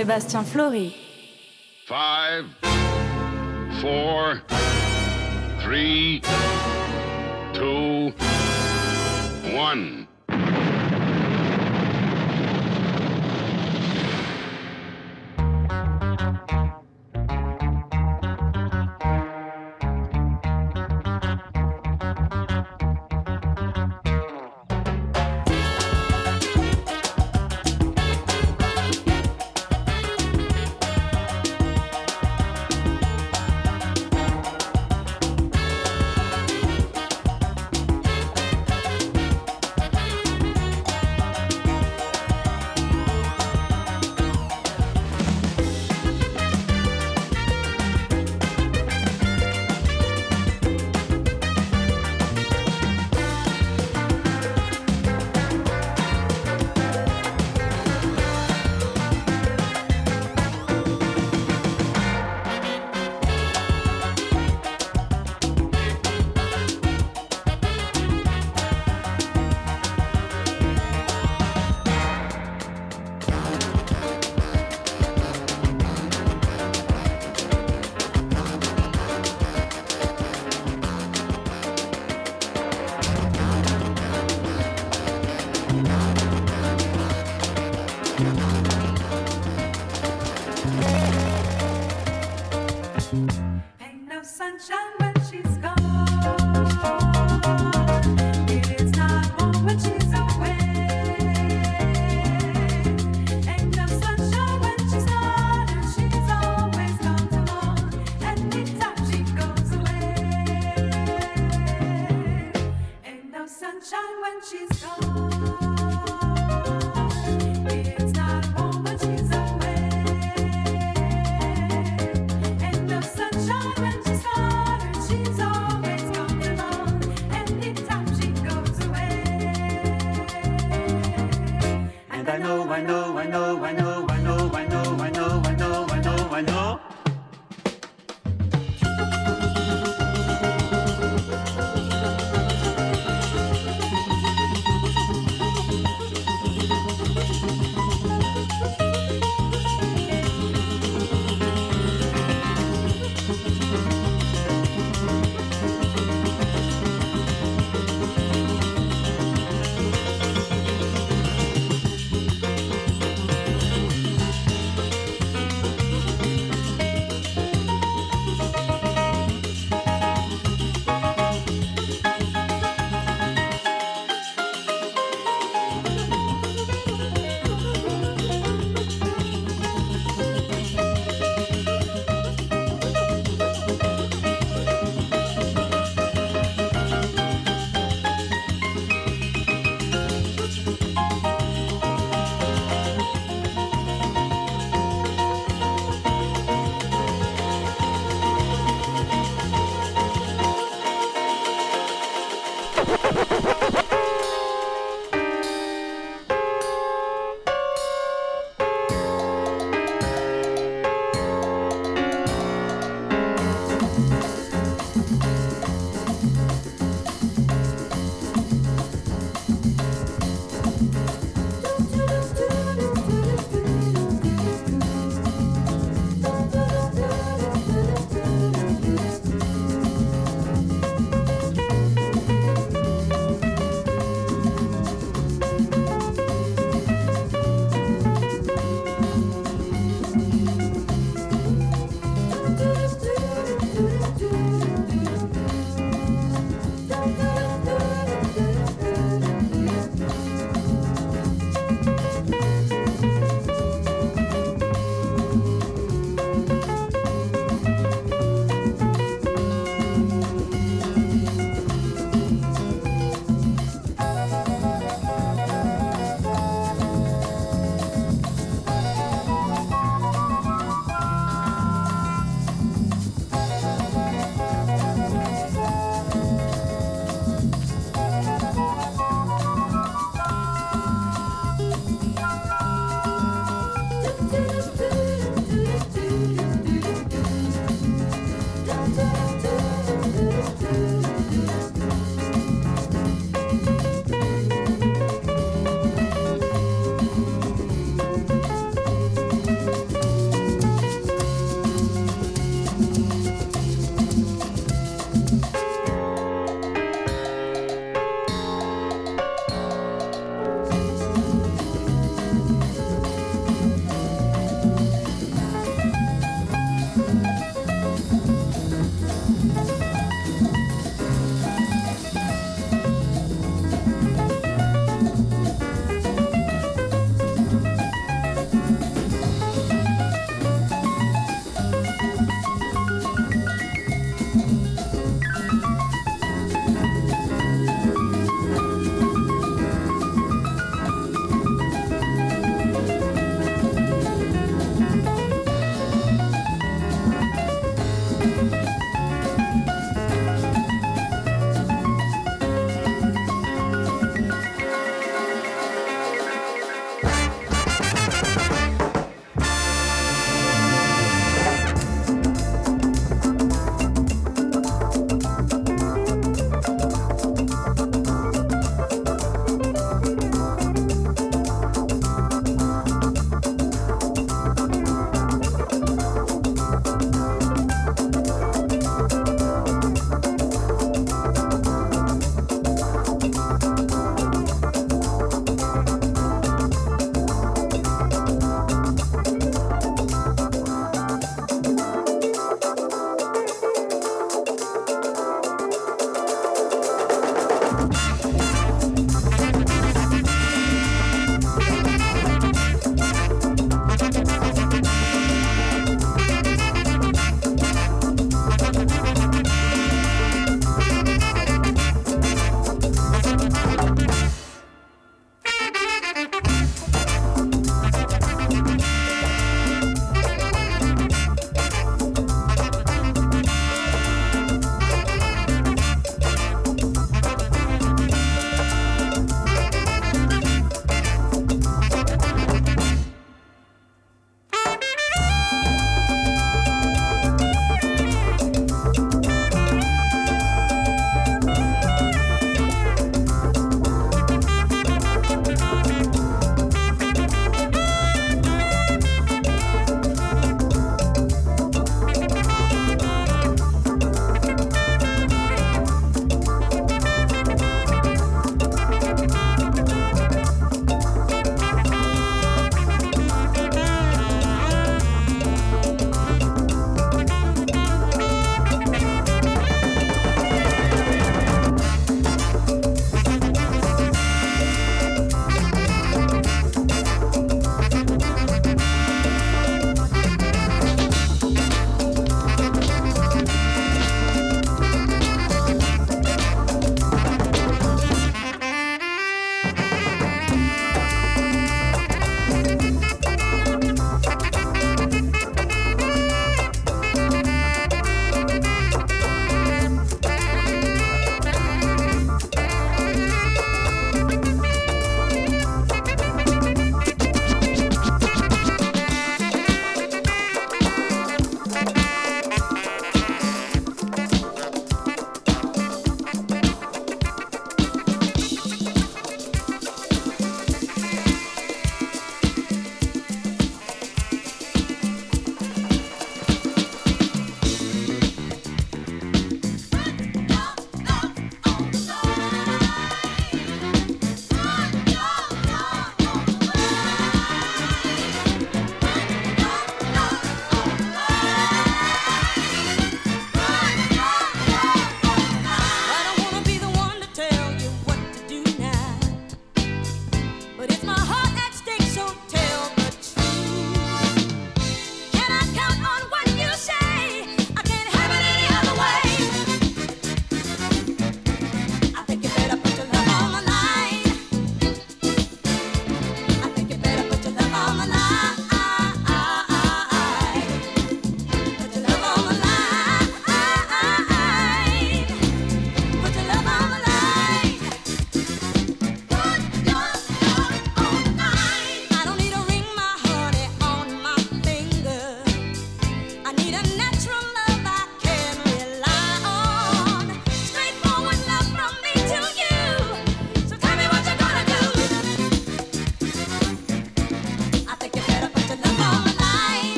Sébastien Flory. 5, 4, 3, 2, 1.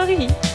Paris.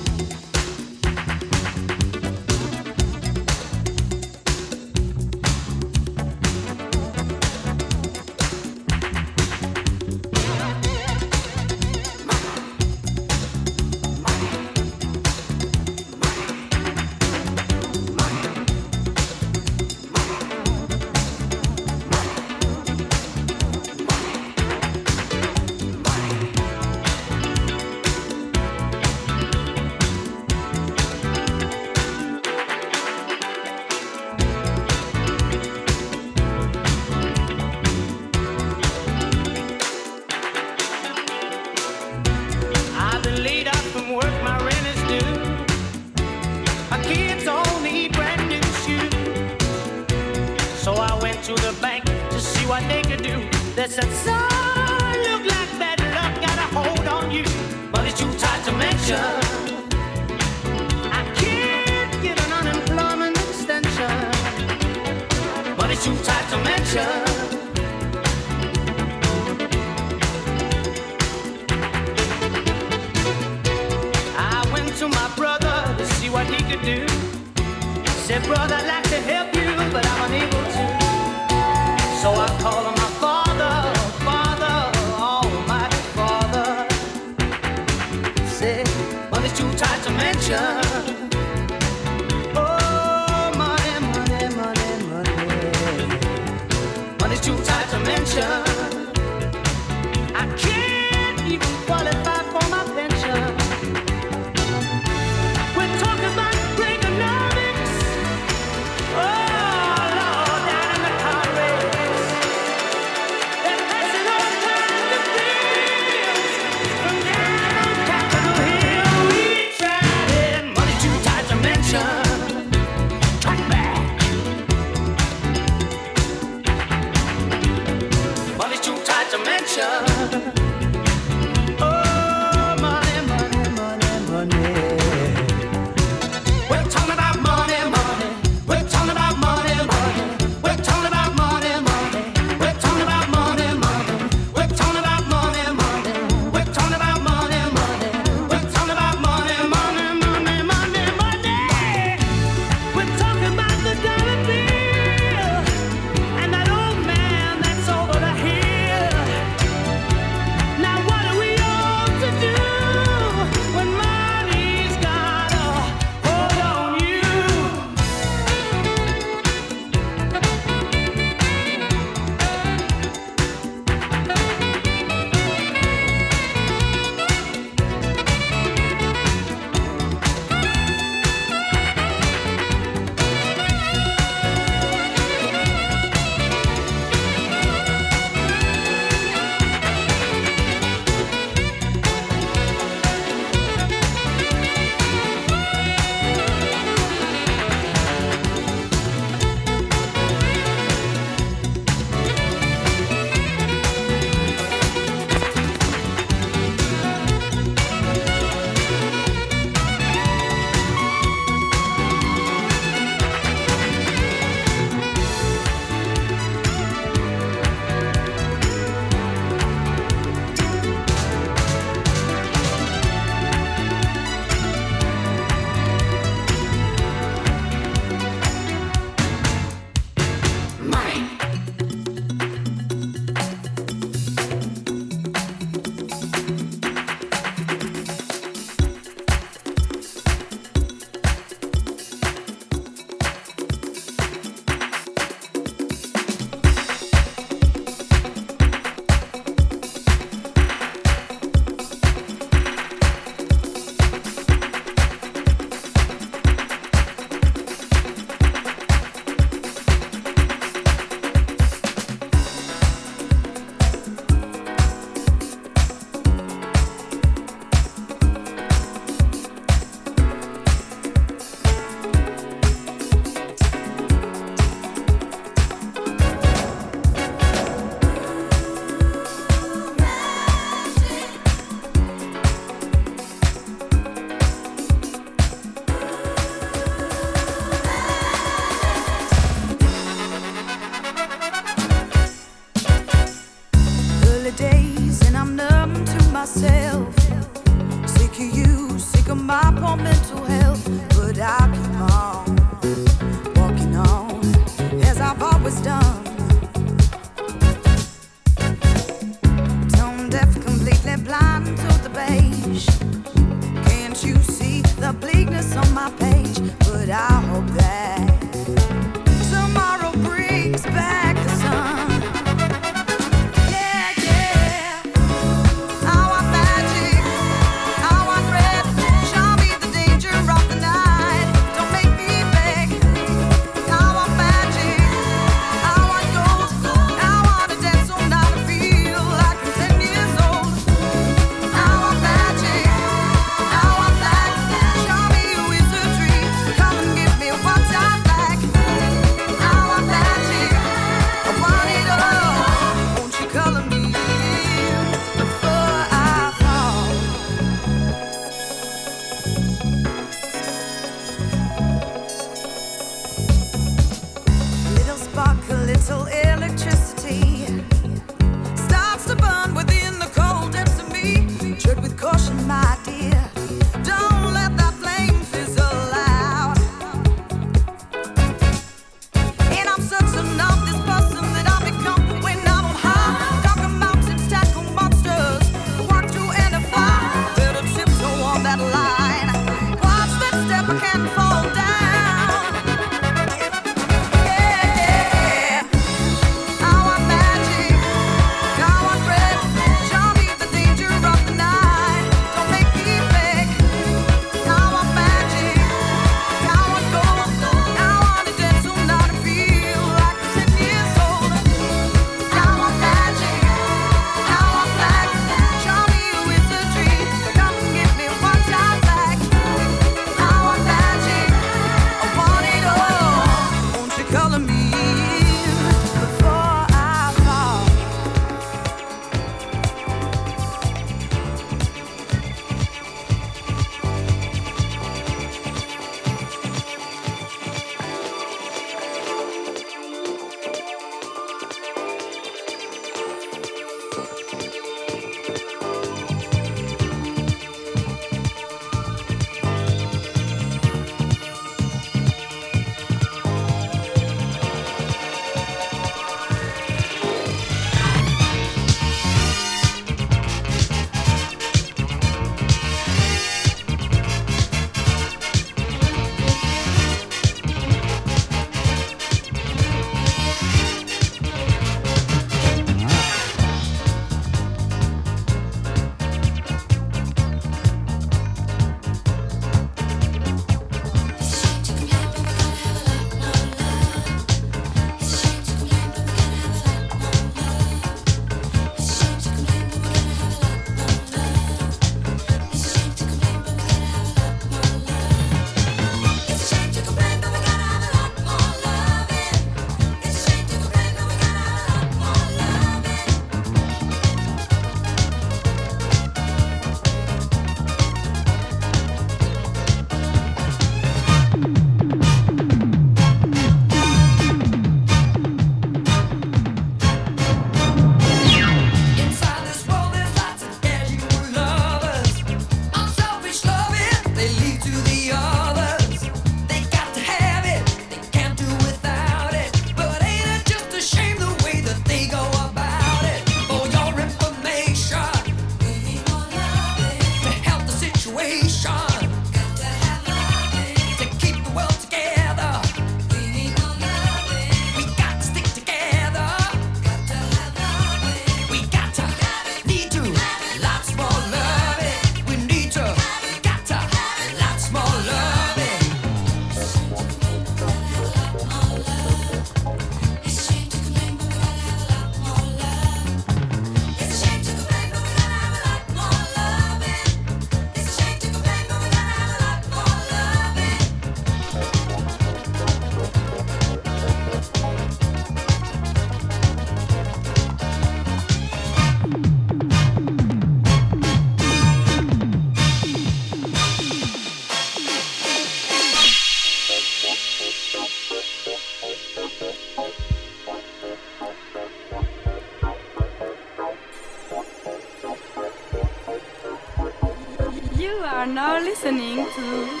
Listening to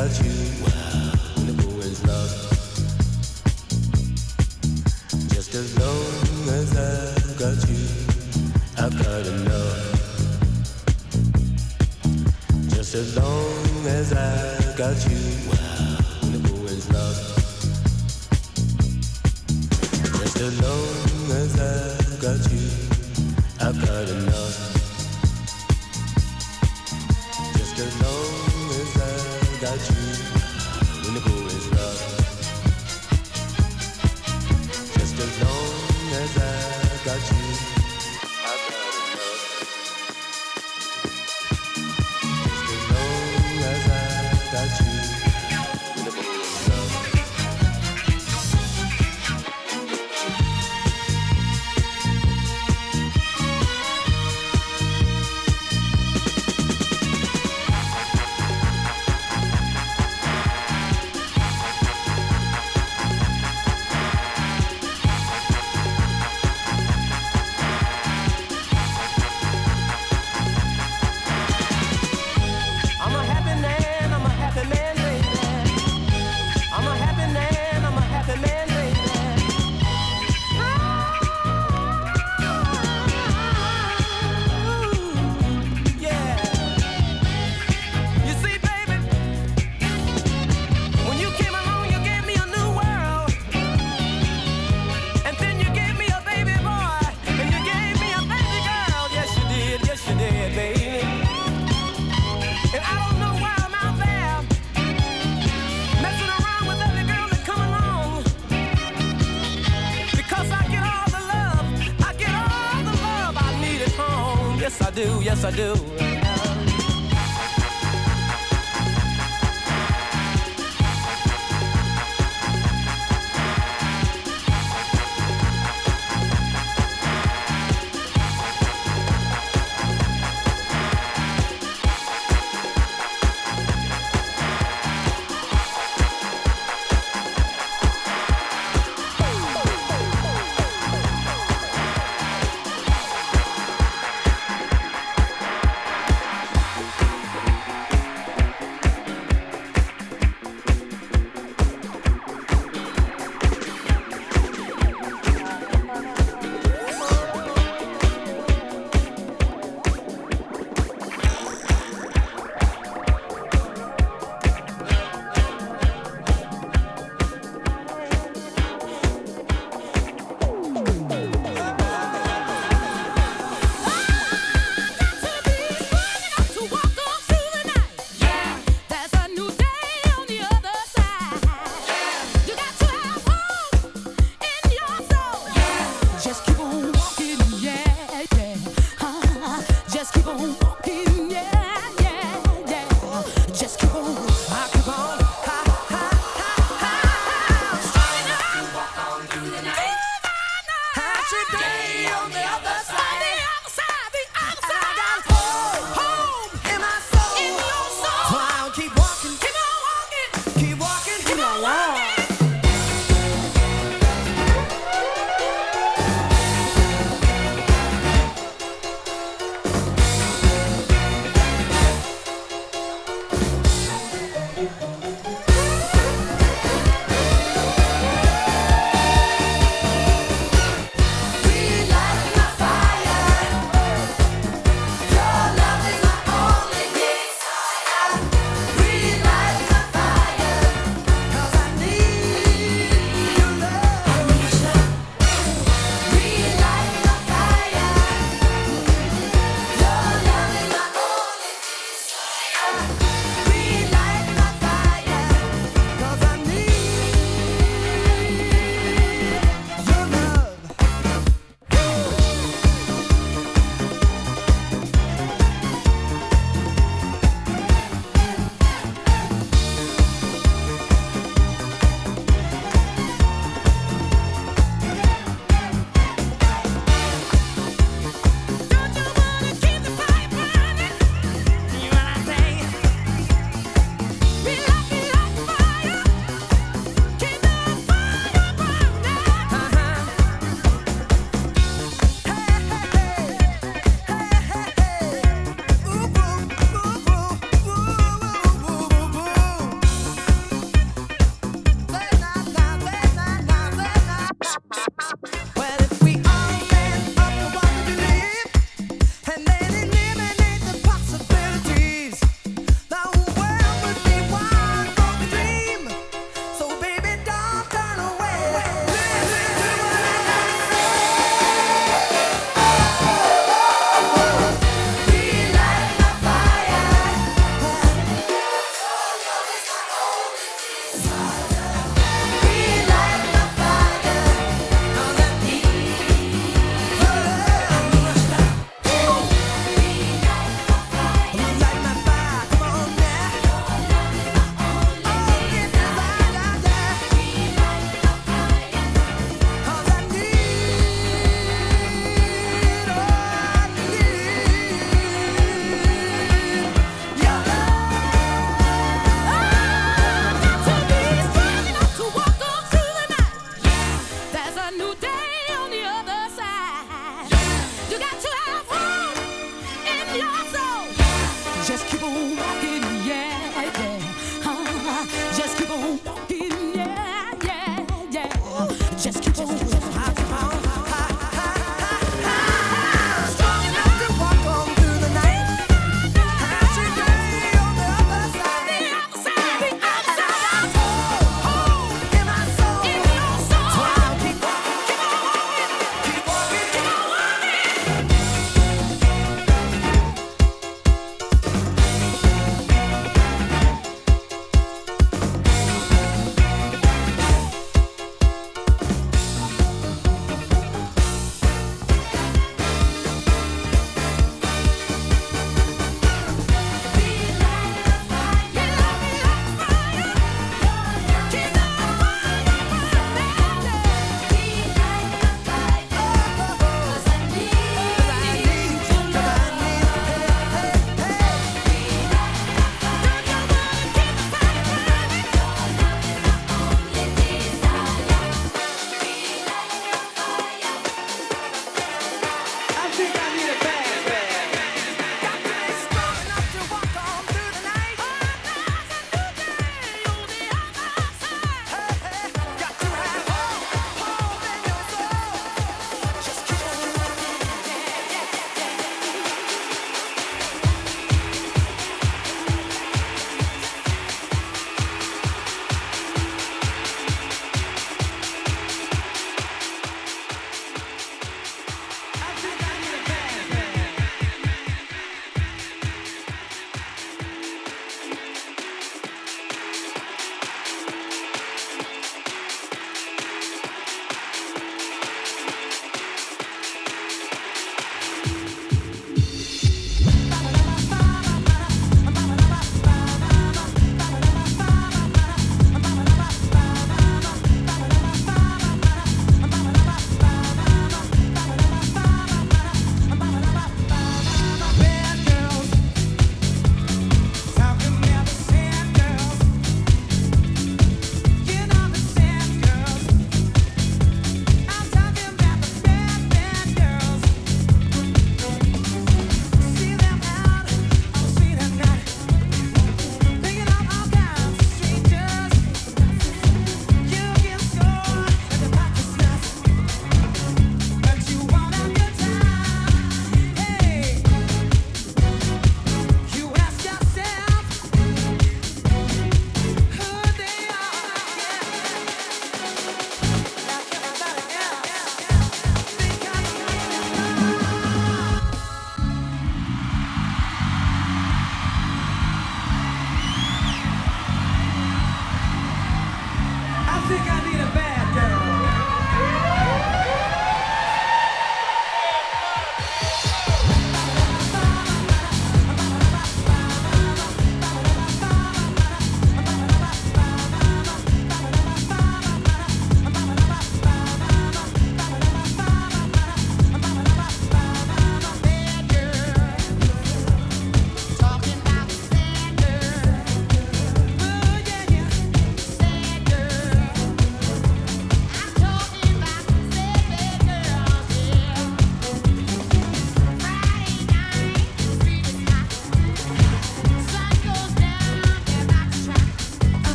without you. Wow. The moon's lost. Just as long as I've got you, I've got enough. Just as long as I've got you, wow. the moon's lost. Just as long as I've got you, I've got enough.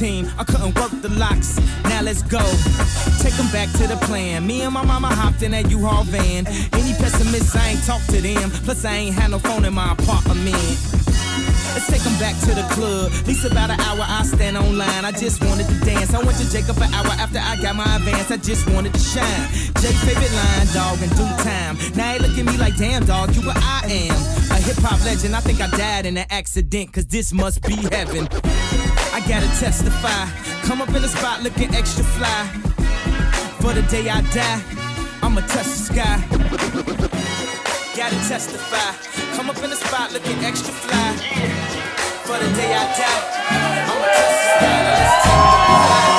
19, I couldn't work the locks. Now let's go. Take them back to the plan. Me and my mama hopped in that U-Haul van. Any pessimists, I ain't talk to them. Plus, I ain't had no phone in my apartment. Let's take them back to the club. At least about an hour, I stand online. I just wanted to dance. I went to Jacob an hour after I got my advance. I just wanted to shine. Jake favorite line, dog, in due time. Now they look at me like, damn, dog, you what I am. A hip hop legend. I think I died in an accident, cause this must be heaven. I gotta testify. Come up in the spot looking extra fly. For the day I die, I'ma touch the sky. Gotta testify. Come up in the spot looking extra fly. For the day I die, I'ma touch the sky.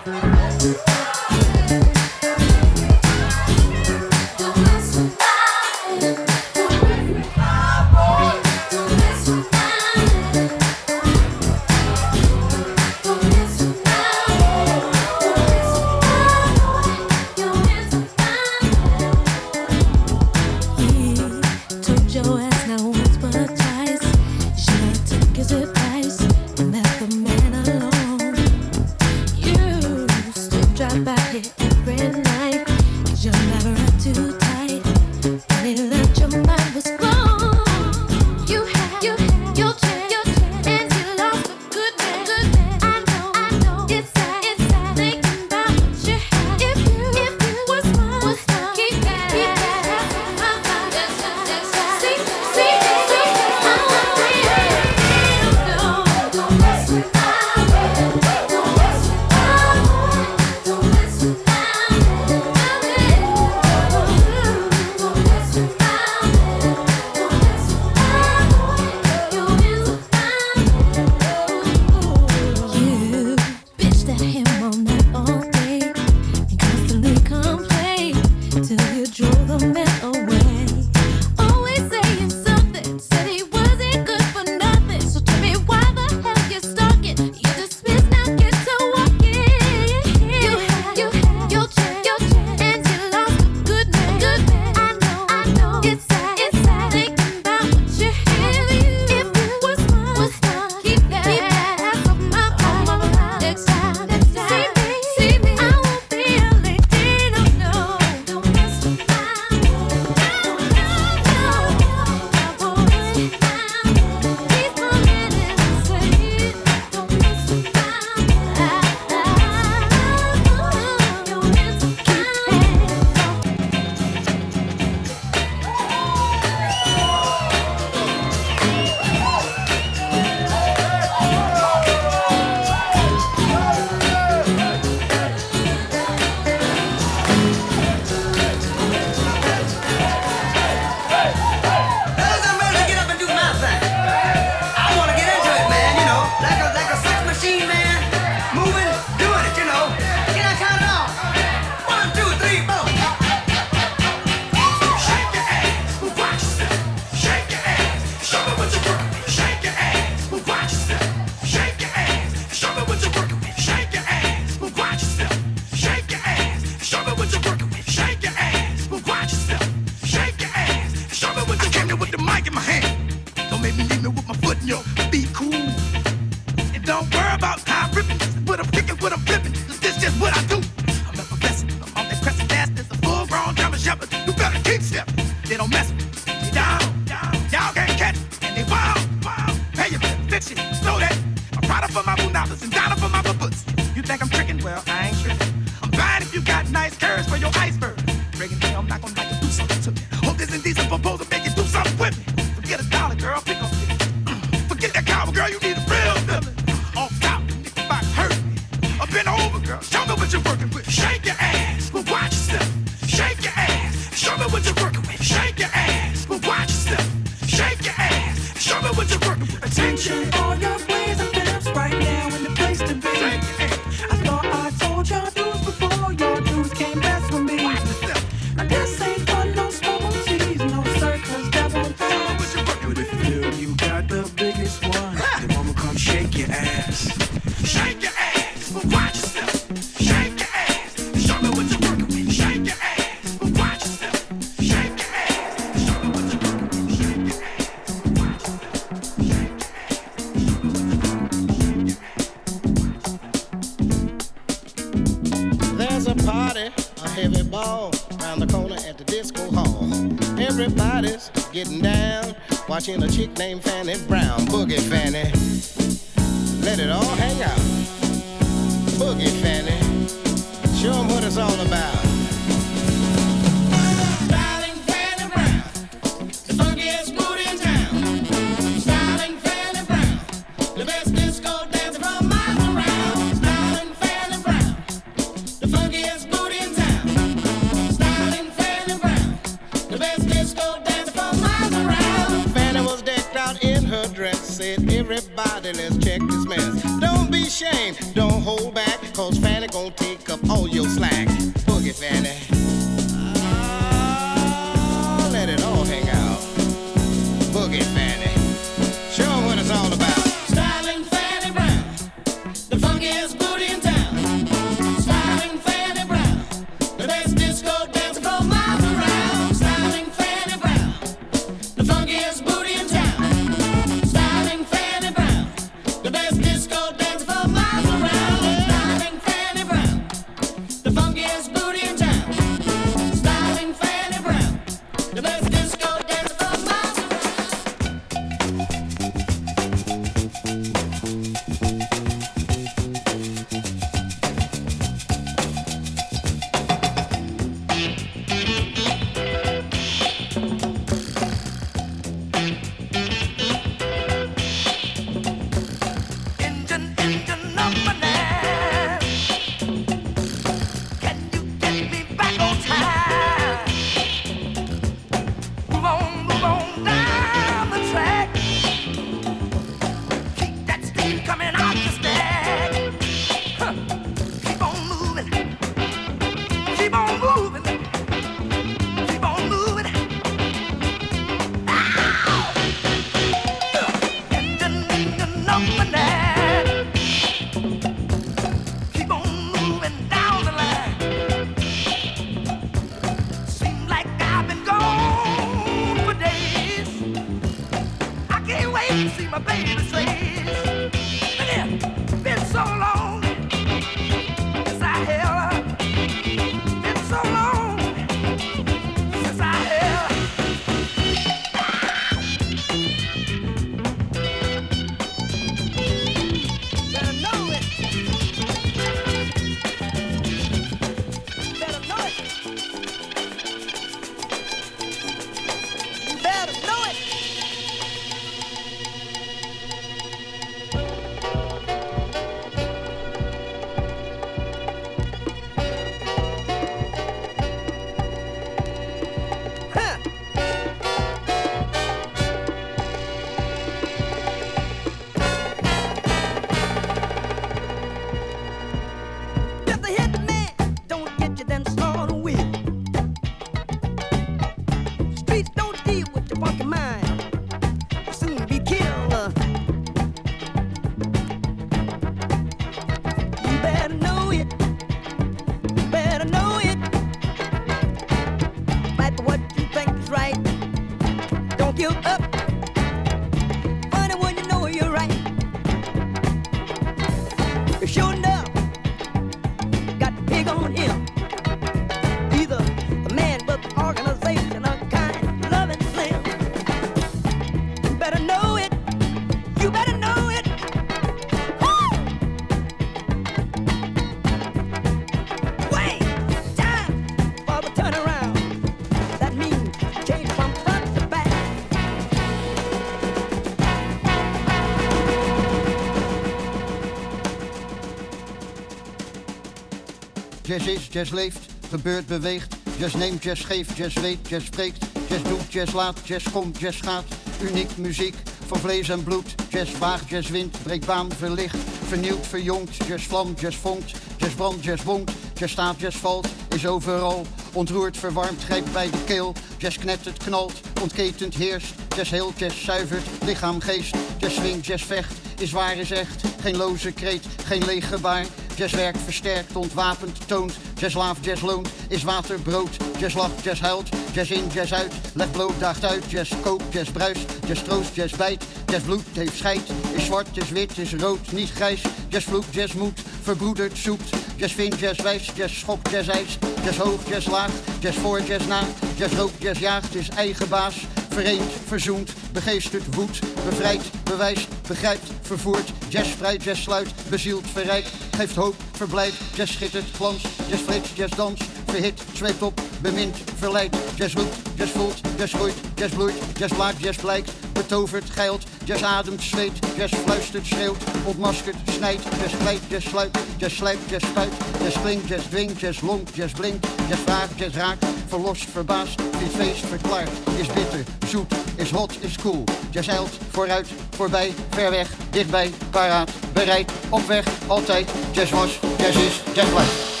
Jazz is, jazz leeft, gebeurt, beweegt. Jazz neemt, jazz geeft, jazz weet, jazz spreekt. Jazz doet, jazz laat, jazz komt, jazz gaat. Uniek muziek van vlees en bloed. Jazz waagt, jazz wint, breekt baan, verlicht. Vernieuwd, verjongt, jazz vlamt, jazz vonkt. Jazz brandt, jazz bonkt, jazz staat, jazz valt. Is overal, ontroerd, verwarmd, grijpt bij de keel. Jazz knettert, knalt, ontketend heerst. Jazz heelt, jazz zuivert, lichaam, geest. Jazz swingt, jazz vecht, is waar, is echt. Geen loze kreet, geen leeg gebaar. Jazz werkt, versterkt, ontwapend, toont. Jazz laaf, jazz loont, is water, brood. Jazz lacht, jazz huilt, jazz in, jazz uit. Legt bloot, daagt uit, jazz koopt, jazz bruist. Jazz troost, jazz bijt. Jazz bloed, heeft scheid. Is zwart, is wit, is rood, niet grijs. Jazz vloekt, jazz moed, verbroedert, zoekt. Jazz vindt, jazz wijst, jazz schopt, jazz eist. Jazz hoog, jazz laag, jazz voor, jazz na. Jazz rookt, jazz jaagt, is eigen baas. Vereend, verzoend, begeesterd, woedt, bevrijdt, bewijst, begrijpt, vervoert. Jazz spreidt, jazz sluit, bezielt, verrijkt, geeft hoop, verblijdt. Jazz schittert, glans, jazz flitst, jazz danst, verhit, zweept op, bemint, verleidt. Jazz roept, jazz voelt, jazz groeit, jazz bloeit, jazz blaakt, jazz blijkt, betovert, geilt. Jazz ademt, zweet, jazz fluistert, schreeuwt, ontmaskert, snijdt. Jazz glijdt, jazz sluit, jazz slijpt, jazz spuit. Jazz klinkt, jazz dwingt, jazz lonkt, jazz blinkt. Jazz vraagt, jazz raakt, verlost, verbaasd. Dit feest verklaart, is bitter, zoet, is hot, is cool. Jazz eilt, vooruit, voorbij, ver weg, dichtbij, paraat, bereid, op weg, altijd. Jazz was, jazz is, jazz blijft.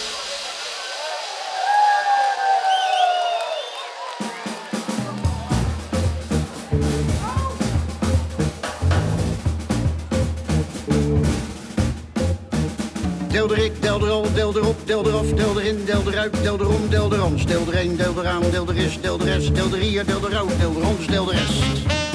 Deel erik, deel erol, deel erop, deel eraf, deel erin, deel eruit, deel erom, deel erans.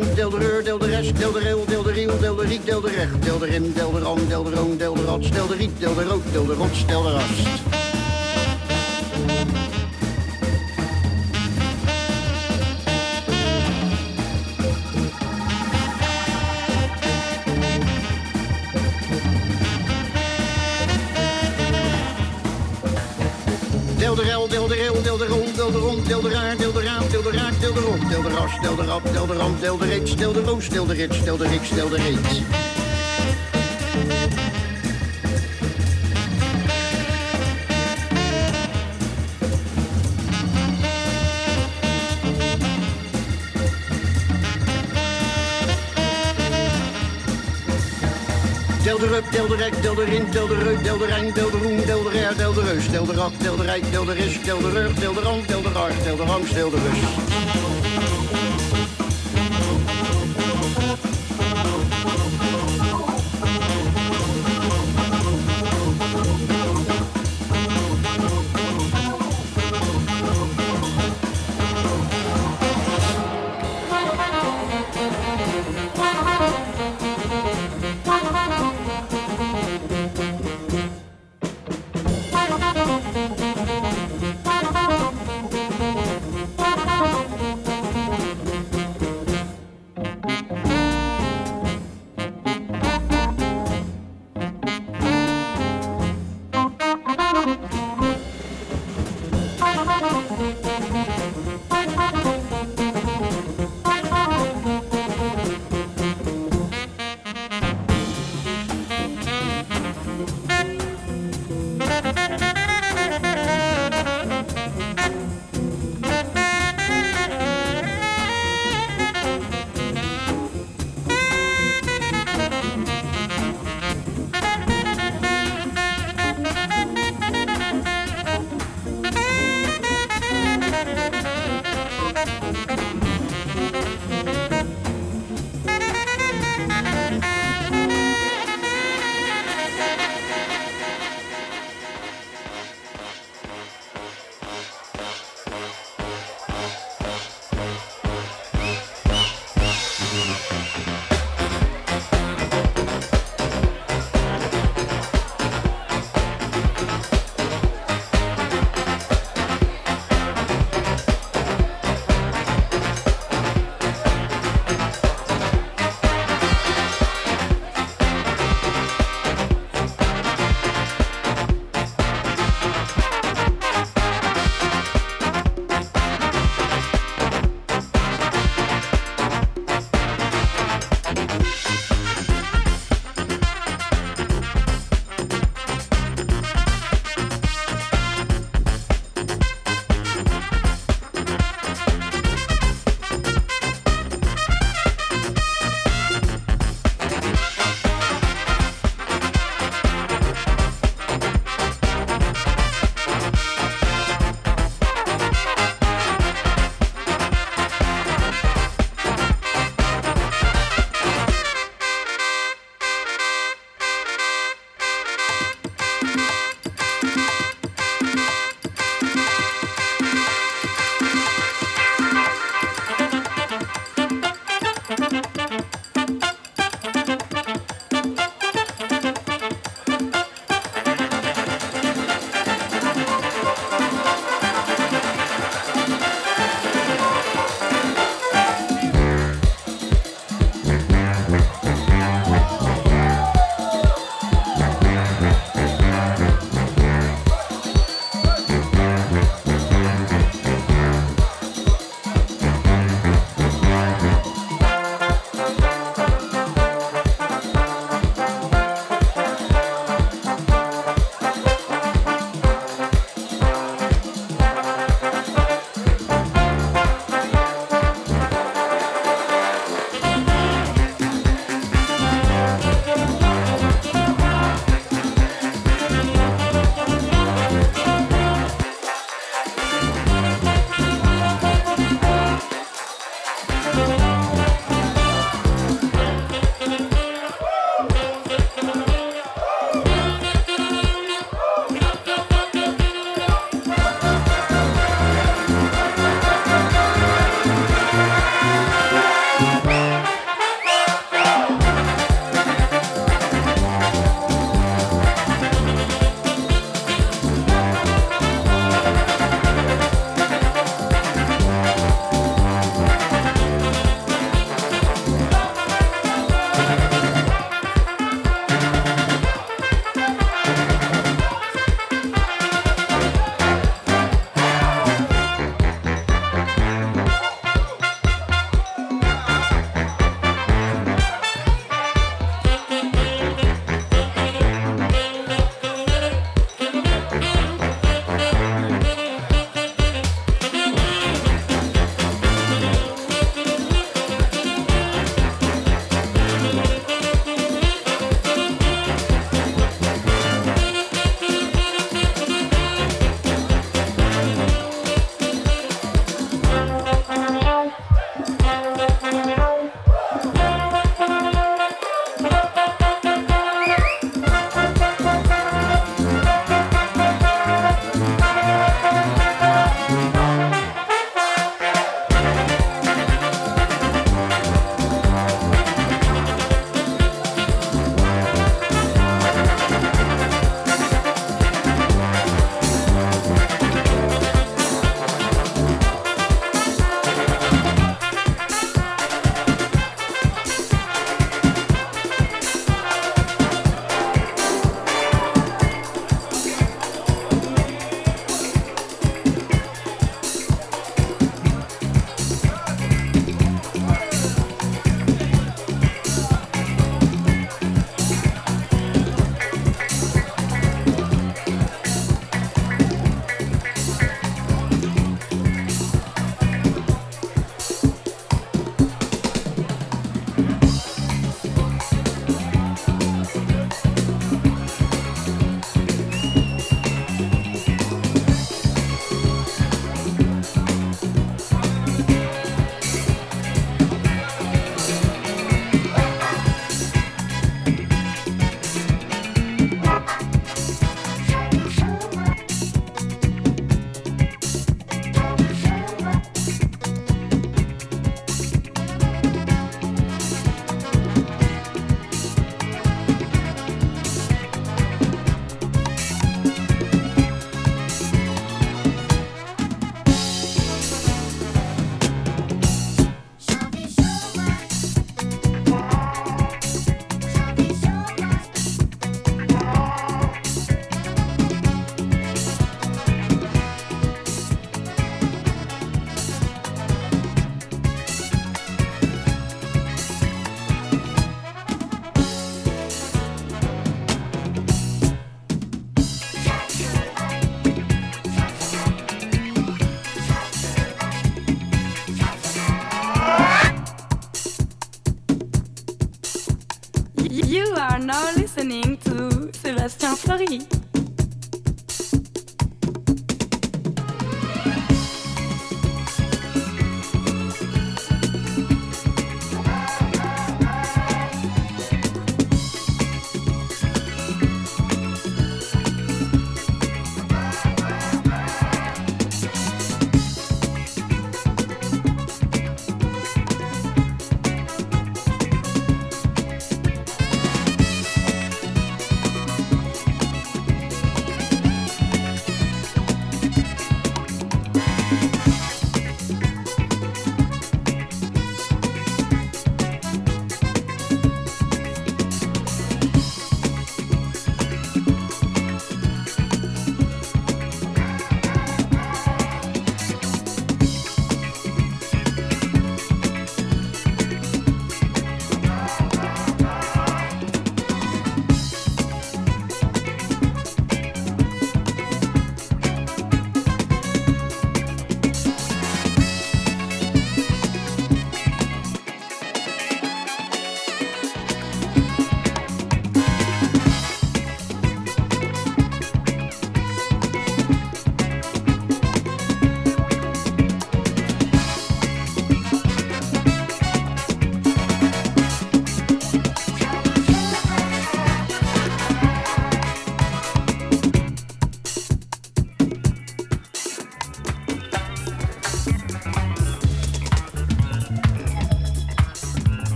Deel de deel de rest, deel de reel, deel de riel, deel de riek, deel de recht, deel de rim, deel de ram, deel de room, deel de rots, deel de riet, deel de rook, deel de rots, deel de rast. Deel de rol, deel de rond, deel de raar, deel de raad, raak, deel de rond, deel de ras, deel de rap, deel de ram, deel de reeks, deel de roos, deel de rits, deel de riks, deel de reets. Deel de rup, deel de rek, deel de rin, deel de reuk, deel de rijn,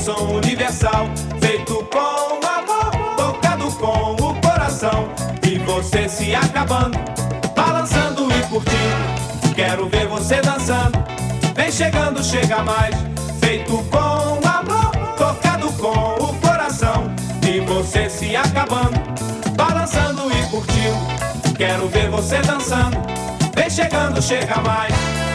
som universal, feito com amor, tocado com o coração. E você se acabando, balançando e curtindo. Quero ver você dançando, vem chegando, chega mais. Feito com amor, tocado com o coração. E você se acabando, balançando e curtindo. Quero ver você dançando, vem chegando, chega mais.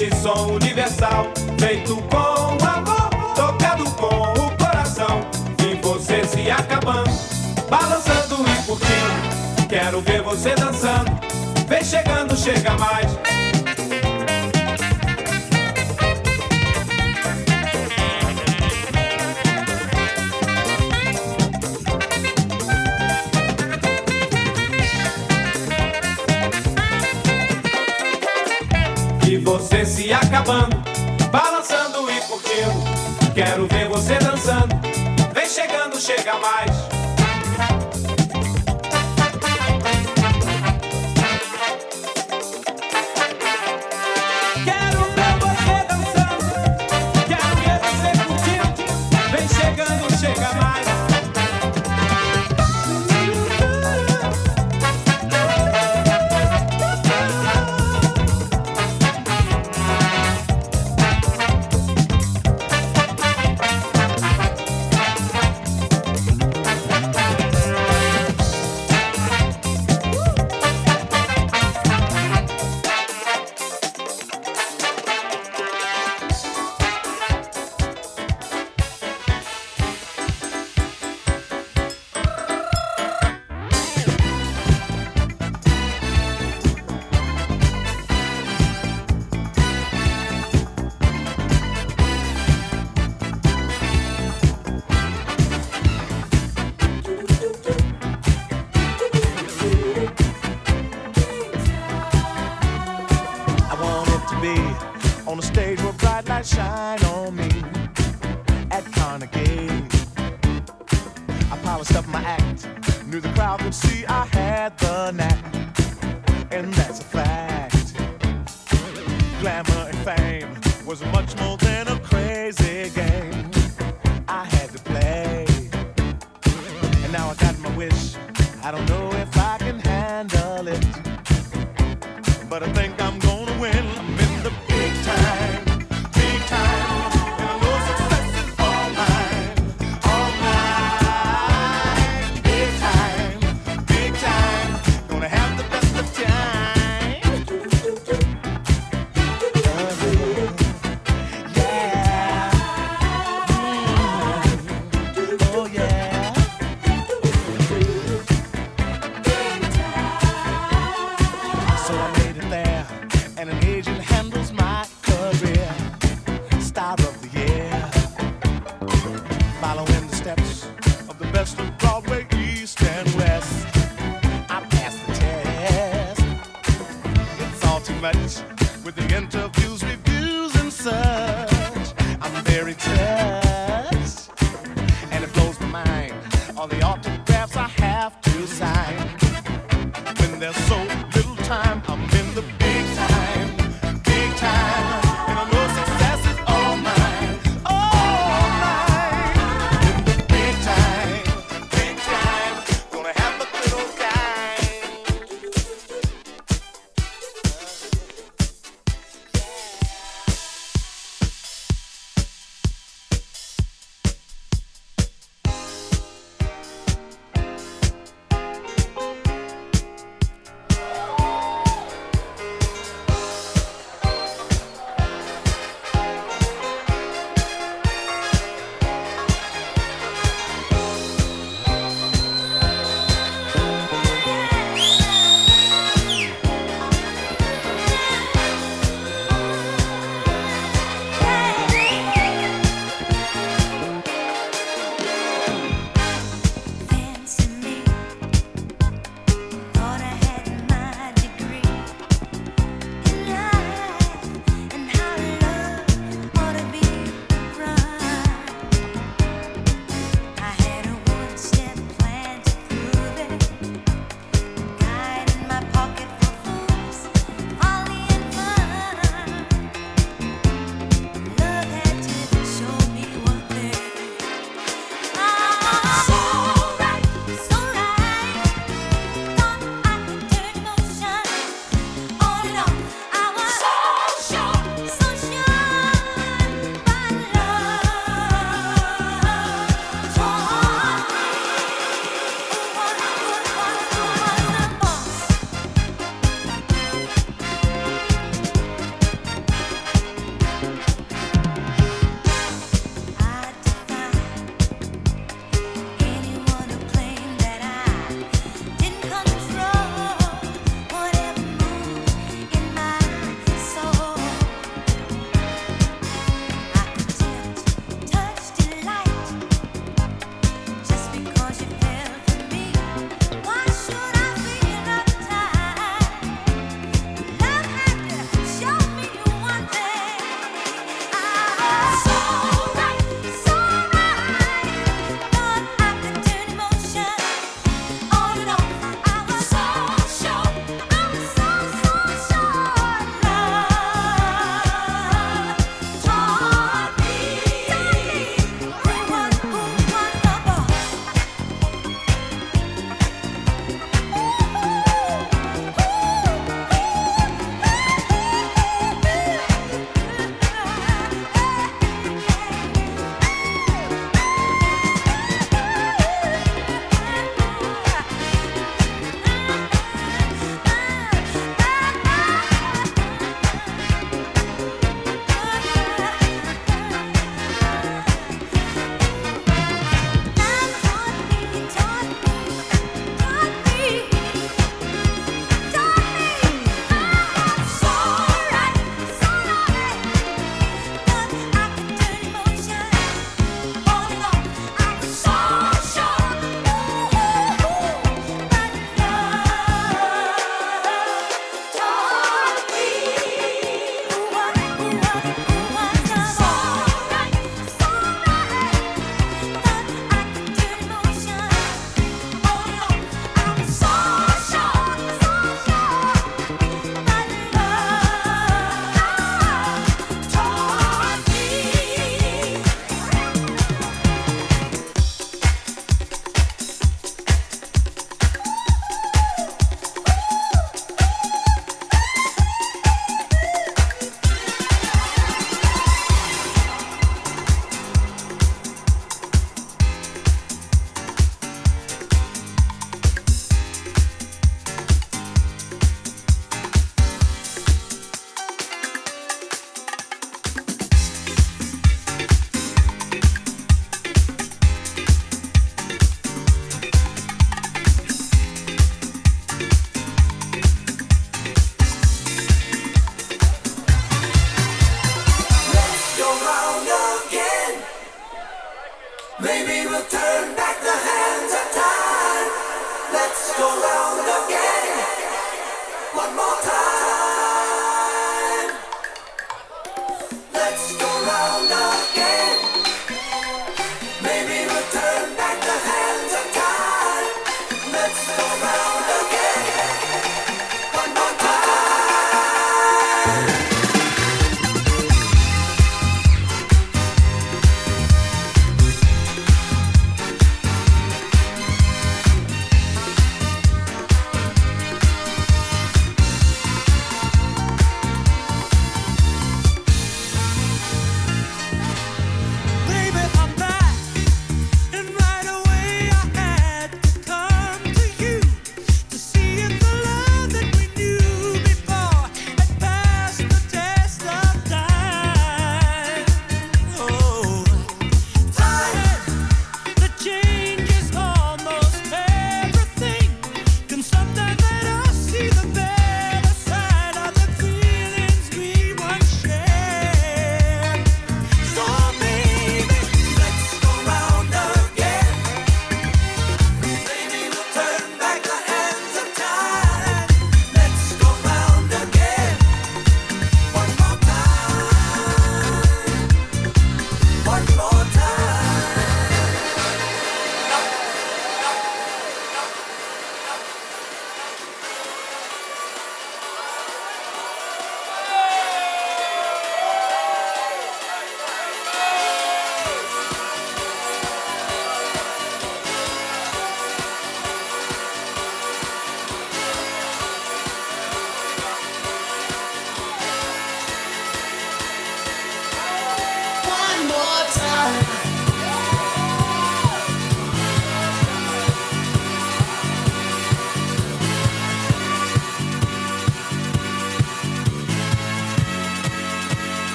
Existe som universal feito com